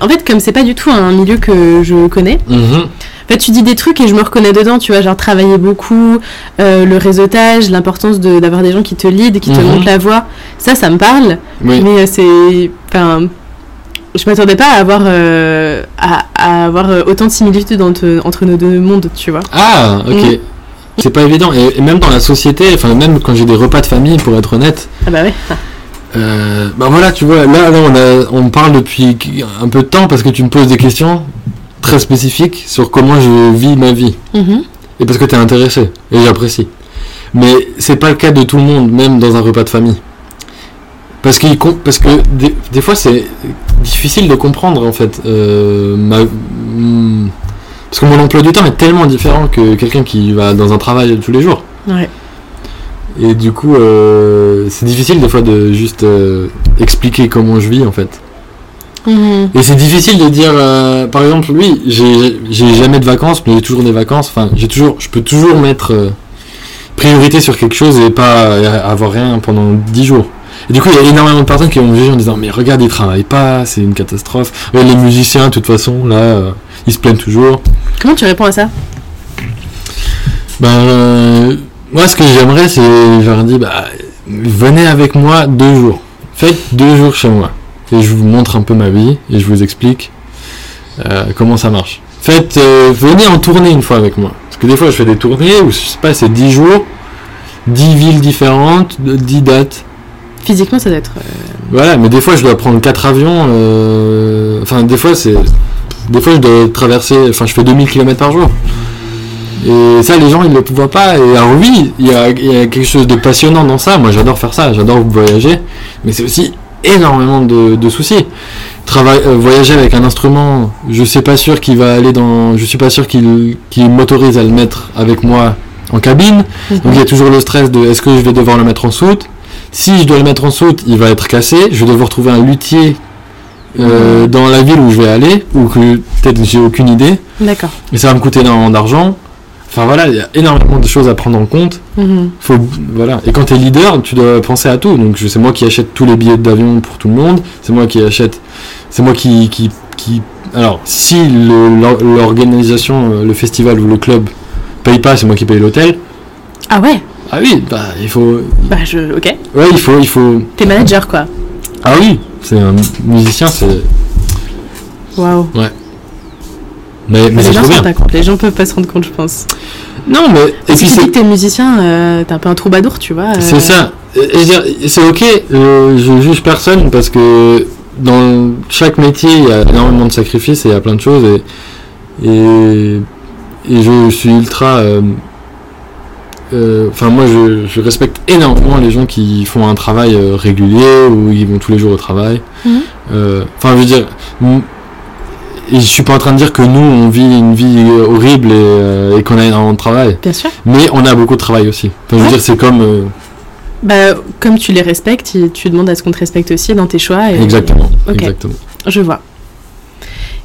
En fait, comme c'est pas du tout un milieu que je connais, Mhm. en fait, tu dis des trucs et je me reconnais dedans, tu vois, genre travailler beaucoup, euh, le réseautage, l'importance de- d'avoir des gens qui te lead, qui te Mhm. montrent la voie. Ça, ça me parle, Oui. mais c'est. Enfin. Je m'attendais pas à avoir, euh, à, à avoir euh, autant de similitudes entre, entre nos deux mondes, tu vois. Ah, ok. Mm. C'est pas évident. Et, et même dans la société, enfin, même quand j'ai des repas de famille, pour être honnête, Ah bah ouais. Euh, bah voilà, tu vois, là, là on, a, on parle depuis un peu de temps parce que tu me poses des questions très spécifiques sur comment je vis ma vie. Mhm. Et parce que tu es intéressé, et j'apprécie. Mais c'est pas le cas de tout le monde, même dans un repas de famille. Parce, parce que des, des fois c'est difficile de comprendre en fait. euh, ma- hmm, parce que mon emploi du temps est tellement différent que quelqu'un qui va dans un travail tous les jours. Ouais. Et du coup, euh, c'est difficile des fois de juste euh, expliquer comment je vis en fait. Mhm. Et c'est difficile de dire, euh, par exemple, oui, j'ai jamais de vacances, mais j'ai toujours des vacances. Enfin, j'ai toujours, je peux toujours mettre priorité sur quelque chose et pas avoir rien pendant 10 jours. Et du coup, il y a énormément de personnes qui vont me juger en disant, mais regarde, ils travaillent pas, c'est une catastrophe. Ouais, les musiciens, de toute façon, là, euh, ils se plaignent toujours. Comment tu réponds à ça? Ben, euh, moi, ce que j'aimerais, c'est, je leur dis, bah, venez avec moi deux jours. Faites deux jours chez moi. Et je vous montre un peu ma vie et je vous explique euh, comment ça marche. Faites, euh, venez en tournée une fois avec moi. Parce que des fois, je fais des tournées où, je sais pas, c'est 10 jours, 10 villes différentes, 10 dates. Physiquement, ça doit être. euh, Voilà, mais des fois, je dois prendre quatre avions. euh, Enfin, des fois, c'est. Des fois, je dois traverser. Enfin, je fais 2000 km par jour. Et ça, les gens, ils ne le voient pas. Et alors, oui, il y a, il y a quelque chose de passionnant dans ça. Moi, j'adore faire ça. J'adore voyager. Mais c'est aussi énormément de, de soucis. Travail, euh, voyager avec un instrument, je sais pas sûr qu'il va aller dans. Je suis pas sûr qu'il qu'il m'autorise à le mettre avec moi en cabine. Donc il y a toujours le stress de est-ce que je vais devoir le mettre en soute? Si je dois le mettre en soute, il va être cassé. Je vais devoir trouver un luthier euh, dans la ville où je vais aller, ou que peut-être j'ai aucune idée. D'accord. Et ça va me coûter énormément d'argent. Enfin voilà, il y a énormément de choses à prendre en compte. Mhm. Faut, voilà. Et quand tu es leader, tu dois penser à tout. Donc c'est moi qui achète tous les billets d'avion pour tout le monde. C'est moi qui achète. C'est moi qui, qui, qui. Alors, si le- l'or- l'organisation, euh, le festival ou le club paye pas, c'est moi qui paye l'hôtel. Ah ouais? Ah oui, bah il faut. Bah, je. Ok. Ouais, il faut, il faut. T'es manager, quoi. Ah oui, c'est un musicien, c'est. Waouh. Mais, mais Les c'est gens bien. compte. Les peuvent pas se rendre compte, je pense. Non, mais et Et puis si tu dis que t'es musicien, euh, t'es un peu un troubadour, tu vois. euh, C'est ça. Veux dire, c'est ok, euh, je juge personne parce que dans chaque métier, il y a énormément de sacrifices et il y a plein de choses. Et, et, et je suis ultra. Euh, euh, Enfin, moi, je, je respecte énormément les gens qui font un travail euh, régulier ou ils vont tous les jours au travail. Mhm. Euh, Enfin, je veux dire, et je suis pas en train de dire que nous, on vit une vie horrible et, et qu'on a énormément de travail. Bien sûr. Mais on a beaucoup de travail aussi. Enfin, je veux Ouais. dire, c'est comme. Bah, comme tu les respectes, tu- demandes à ce qu'on te respecte aussi dans tes choix. Et... exactement. Ok. Exactement. Je vois.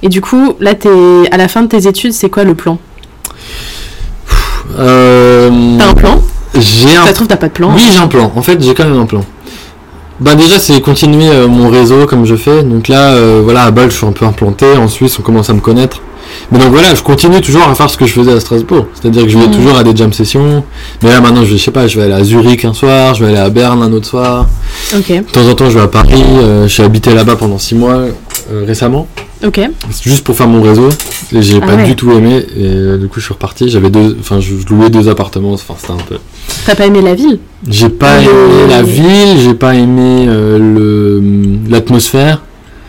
Et du coup, là, t'es à la fin de tes études, c'est quoi le plan? Euh, T'as un plan J'ai un Ça trouve, t'as pas de plan. Oui, j'ai un plan. En fait, j'ai quand même un plan. Bah déjà, c'est continuer euh, mon réseau comme je fais. Donc là, euh, voilà, à Bâle, je suis un peu implanté. En Suisse, on commence à me connaître. Mais donc voilà, je continue toujours à faire ce que je faisais à Strasbourg. C'est-à-dire que je vais Mhm. toujours à des jam sessions. Mais là, maintenant, je, vais- je sais pas, je vais aller à Zurich un soir, je vais aller à Berne un autre soir. Ok, De temps en temps, je vais à Paris. euh, je suis habité là-bas pendant six mois récemment. Ok. C'est juste pour faire mon réseau. J'ai Ah pas ouais. du tout aimé. Et euh, du coup, je suis reparti. J'avais deux, enfin, je, louais deux appartements. Enfin, c'était un peu. T'as pas aimé la ville? J'ai pas Le- aimé la ville, j'ai pas aimé euh, le l'atmosphère.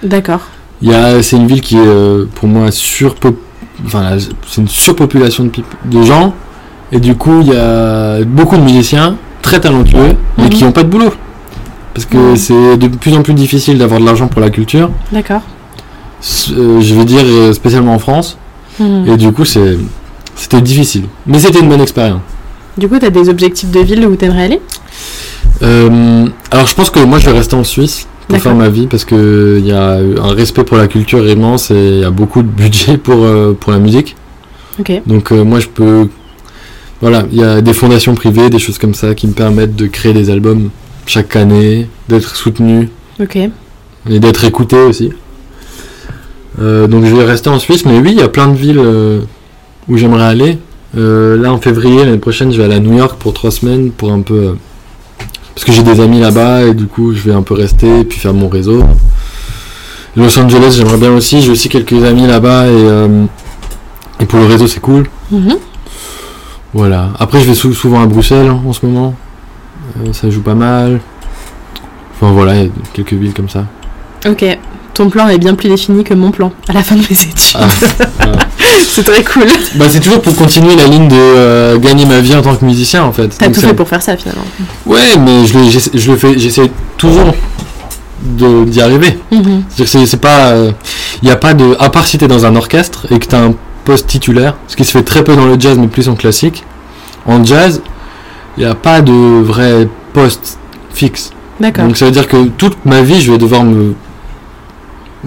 D'accord. Il c'est une ville qui est euh, pour moi surpop, enfin c'est une surpopulation de, de gens et du coup il y a beaucoup de musiciens très talentueux mais Mhm. qui ont pas de boulot parce que Mhm. c'est de plus en plus difficile d'avoir de l'argent pour la culture. D'accord. Euh, je veux dire euh, spécialement en France Mhm. et du coup c'était difficile mais c'était une bonne expérience. Du coup, t'as des objectifs de ville où t'aimerais aller? Euh, alors je pense que moi je vais rester en Suisse pour faire ma vie parce que il y a un respect pour la culture immense et il y a beaucoup de budget pour, euh, pour la musique. Donc euh, moi je peux... Voilà, il y a des fondations privées, des choses comme ça qui me permettent de créer des albums chaque année, d'être soutenu Ok. et d'être écouté aussi. Euh, donc je vais rester en Suisse, mais oui, il y a plein de villes euh, où j'aimerais aller. Euh, là en février, l'année prochaine, je vais aller à New York pour trois semaines pour un peu... parce que j'ai des amis là-bas et du coup je vais un peu rester et puis faire mon réseau. Los Angeles, j'aimerais bien aussi, j'ai aussi quelques amis là-bas et, euh, et pour le réseau c'est cool. Mhm. Voilà. Après, je vais sou- souvent à Bruxelles hein, en ce moment. Euh, ça joue pas mal. Enfin voilà, il y a quelques villes comme ça. Ok. Ton plan est bien plus défini que mon plan à la fin de mes études. Ah, c'est très cool. Bah, c'est toujours pour continuer la ligne de euh, gagner ma vie en tant que musicien en fait. T'as tout fait pour faire ça finalement. Ouais, mais je, le- je le fais, j'essaie toujours de- d'y arriver. C'est-à-dire que c'est, pas, il n'y a pas de, à part si t'es dans un orchestre et que t'as un poste titulaire, ce qui se fait très peu dans le jazz mais plus en classique. En jazz, il n'y a pas de vrai poste fixe. D'accord. Donc ça veut dire que toute ma vie, je vais devoir me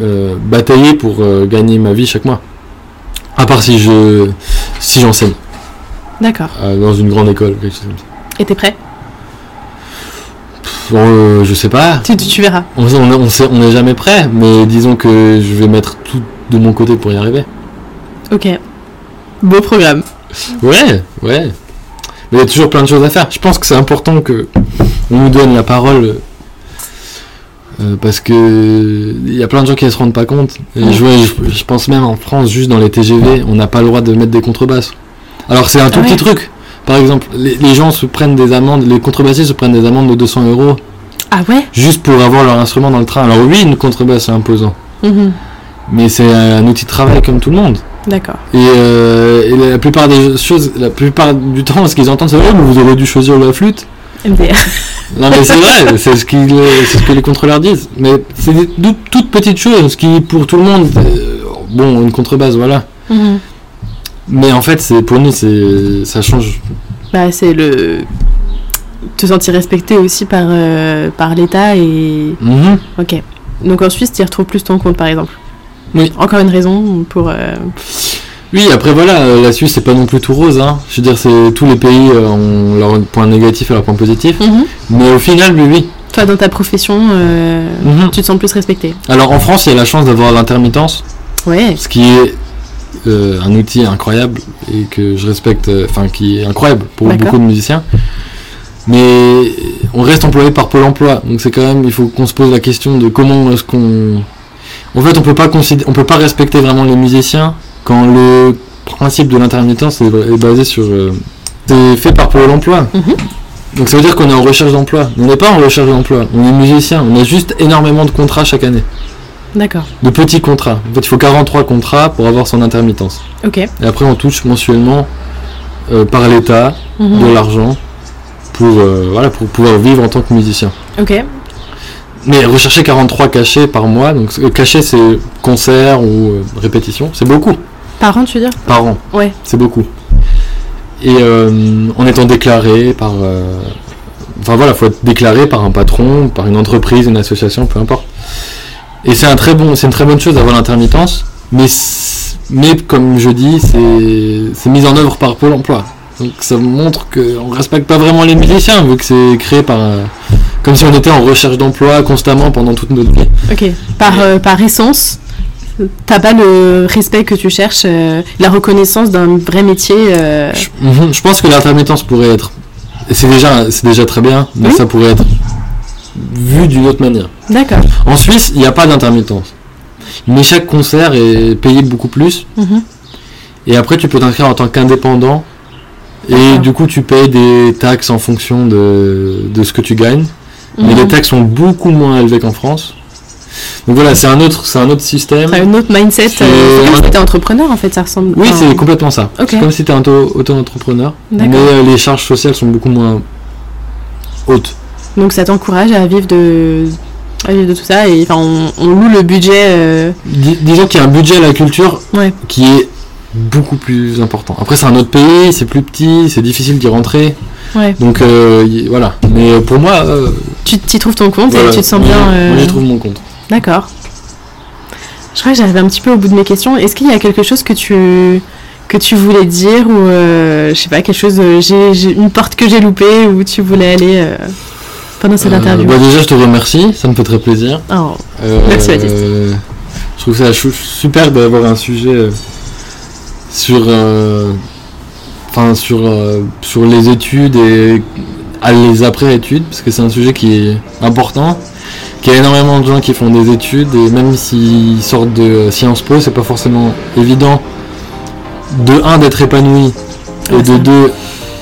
euh, batailler pour euh, gagner ma vie chaque mois. À part si je si j'enseigne D'accord. euh, dans une grande école, quelque chose comme ça. Et t'es prêt? Bon, je sais pas. tu, tu, verras. On on on on n'est jamais prêt, mais disons que je vais mettre tout de mon côté pour y arriver. Ok. Beau programme. Ouais, ouais. Mais il y a toujours plein de choses à faire. Je pense que c'est important que on nous donne la parole euh, parce que il y a plein de gens qui ne se rendent pas compte. Et je, vois- je, je pense même en France, juste dans les TGV, on n'a pas le droit de mettre des contrebasses. Alors c'est un tout Ah petit truc. Par exemple, les, les gens se prennent des amendes, les contrebassistes se prennent des amendes de 200 euros Ah ouais? juste pour avoir leur instrument dans le train. Alors oui, une contrebasse c'est imposant, Mhm. mais c'est un outil de travail comme tout le monde. D'accord. Et, euh, et la plupart des choses, la plupart du temps, ce qu'ils entendent, c'est oh, mais vous aurez dû choisir la flûte. MDR. Non, mais c'est vrai, c'est ce, que les contrôleurs disent. Mais c'est des toutes, toutes petites choses, ce qui, pour tout le monde, euh, bon, une contrebasse, voilà. Mhm. Mais en fait, pour nous, ça change. Bah, c'est le. Te sentir respecté aussi par, euh, par l'État et. Mhm. Ok. Donc en Suisse, tu y retrouves plus ton compte par exemple. Oui. Encore une raison pour. euh, Oui, après voilà, euh, la Suisse, c'est pas non plus tout rose. Hein. Je veux dire, c'est tous les pays euh, ont leurs points négatifs et leurs points positifs. Mhm. Mais au final, oui, oui. Toi, dans ta profession, euh, Mhm. tu te sens plus respecté. Alors en France, il y a la chance d'avoir l'intermittence. Ouais. ce qui est euh, un outil incroyable et que je respecte, enfin qui est incroyable pour beaucoup de musiciens. Mais on reste employé par Pôle Emploi, donc c'est quand même, il faut qu'on se pose la question de comment est-ce qu'on, en fait, on peut pas considérer, on peut pas respecter vraiment les musiciens quand le principe de l'intermittence est, basé sur, euh, c'est fait par Pôle Emploi. Mhm. Donc ça veut dire qu'on est en recherche d'emploi. On n'est pas en recherche d'emploi, on est musicien. On a juste énormément de contrats chaque année, D'accord. de petits contrats. En fait, il faut 43 contrats pour avoir son intermittence. Ok. Et après, on touche mensuellement euh, par l'État Mhm. de l'argent pour, euh, voilà, pour pouvoir vivre en tant que musicien. Ok. mais rechercher 43 cachets par mois, donc euh, cachet c'est concert ou euh, répétition, c'est beaucoup Par an, tu veux dire par an, Ouais. c'est beaucoup. Et euh, en étant déclaré par. euh, Enfin voilà, faut être déclaré par un patron, par une entreprise, une association, peu importe. Et c'est un très bon, c'est une très bonne chose d'avoir l'intermittence, mais mais comme je dis, c'est c'est mis en œuvre par Pôle Emploi. Donc ça montre qu'on respecte pas vraiment les musiciens vu que c'est créé par euh, comme si on était en recherche d'emploi constamment pendant toute notre vie. Ok. Par, euh, par essence, t'as pas le respect que tu cherches, euh, la reconnaissance d'un vrai métier. euh, Je, Mhm, je pense que l'intermittence pourrait être, c'est déjà c'est déjà très bien, mais Oui. ça pourrait être vu d'une autre manière. D'accord. En Suisse, il n'y a pas d'intermittence. Mais chaque concert est payé beaucoup plus. Mhm. Et après, tu peux t'inscrire en tant qu'indépendant. Et du coup, tu payes des taxes en fonction de, de ce que tu gagnes. Mais Mhm. les taxes sont beaucoup moins élevées qu'en France. Donc voilà, c'est un autre, c'est un autre système. T'as un autre mindset. C'est- euh, C'est comme si t'étais entrepreneur en fait, ça ressemble. Oui, c'est complètement ça. C'est comme si tu étais auto-entrepreneur. Mais euh, les charges sociales sont beaucoup moins hautes. Donc ça t'encourage à vivre de, à vivre de tout ça et enfin on, on loue le budget. euh, disons qu'il y a un budget à la culture Ouais. qui est beaucoup plus important. Après, c'est un autre pays, c'est plus petit, c'est difficile d'y rentrer. Ouais. Donc euh, y- voilà. Mais pour moi, euh, Tu t'y trouves ton compte voilà. et tu te sens Moi, bien. euh, Moi, j'y trouve mon compte. D'accord. Je crois que j'arrive un petit peu au bout de mes questions. Est-ce qu'il y a quelque chose que tu que tu voulais dire ou euh, je sais pas quelque chose euh, j'ai une porte que j'ai loupée où tu voulais aller euh, pendant cette interview? bah, déjà, je te remercie, ça me fait très plaisir. Oh, Merci, Baptiste. je trouve ça super d'avoir un sujet sur, enfin sur sur les études et à les après études parce que c'est un sujet qui est important. Qu'il y a énormément de gens qui font des études et même s'ils sortent de Sciences Po, c'est pas forcément évident de un d'être épanoui et Ouais, de deux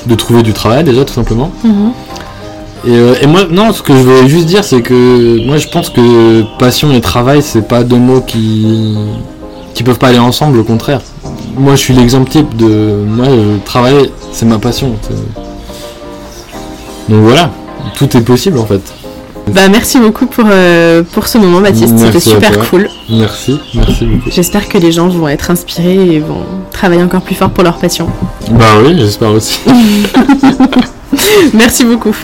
de trouver du travail déjà tout simplement. mhm. Et, euh, et moi, non, ce que je voulais juste dire, c'est que moi, je pense que passion et travail, c'est pas deux mots qui qui peuvent pas aller ensemble. Au contraire, moi, je suis l'exemple type de moi, travailler, c'est ma passion. Donc voilà, tout est possible en fait. Bah merci beaucoup pour pour, pour ce moment, Baptiste. C'était super cool. Merci, merci beaucoup. J'espère que les gens vont être inspirés et vont travailler encore plus fort pour leur passion. Bah oui, j'espère aussi. Merci beaucoup.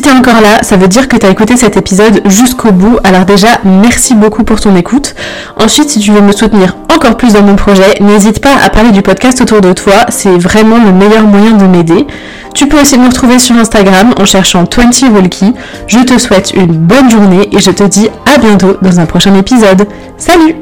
Si t'es encore là, ça veut dire que t'as écouté cet épisode jusqu'au bout. Alors déjà, merci beaucoup pour ton écoute. Ensuite, si tu veux me soutenir encore plus dans mon projet, n'hésite pas à parler du podcast autour de toi. C'est vraiment le meilleur moyen de m'aider. Tu peux aussi me retrouver sur Instagram en cherchant 20 Walkie. Je te souhaite une bonne journée et je te dis à bientôt dans un prochain épisode. Salut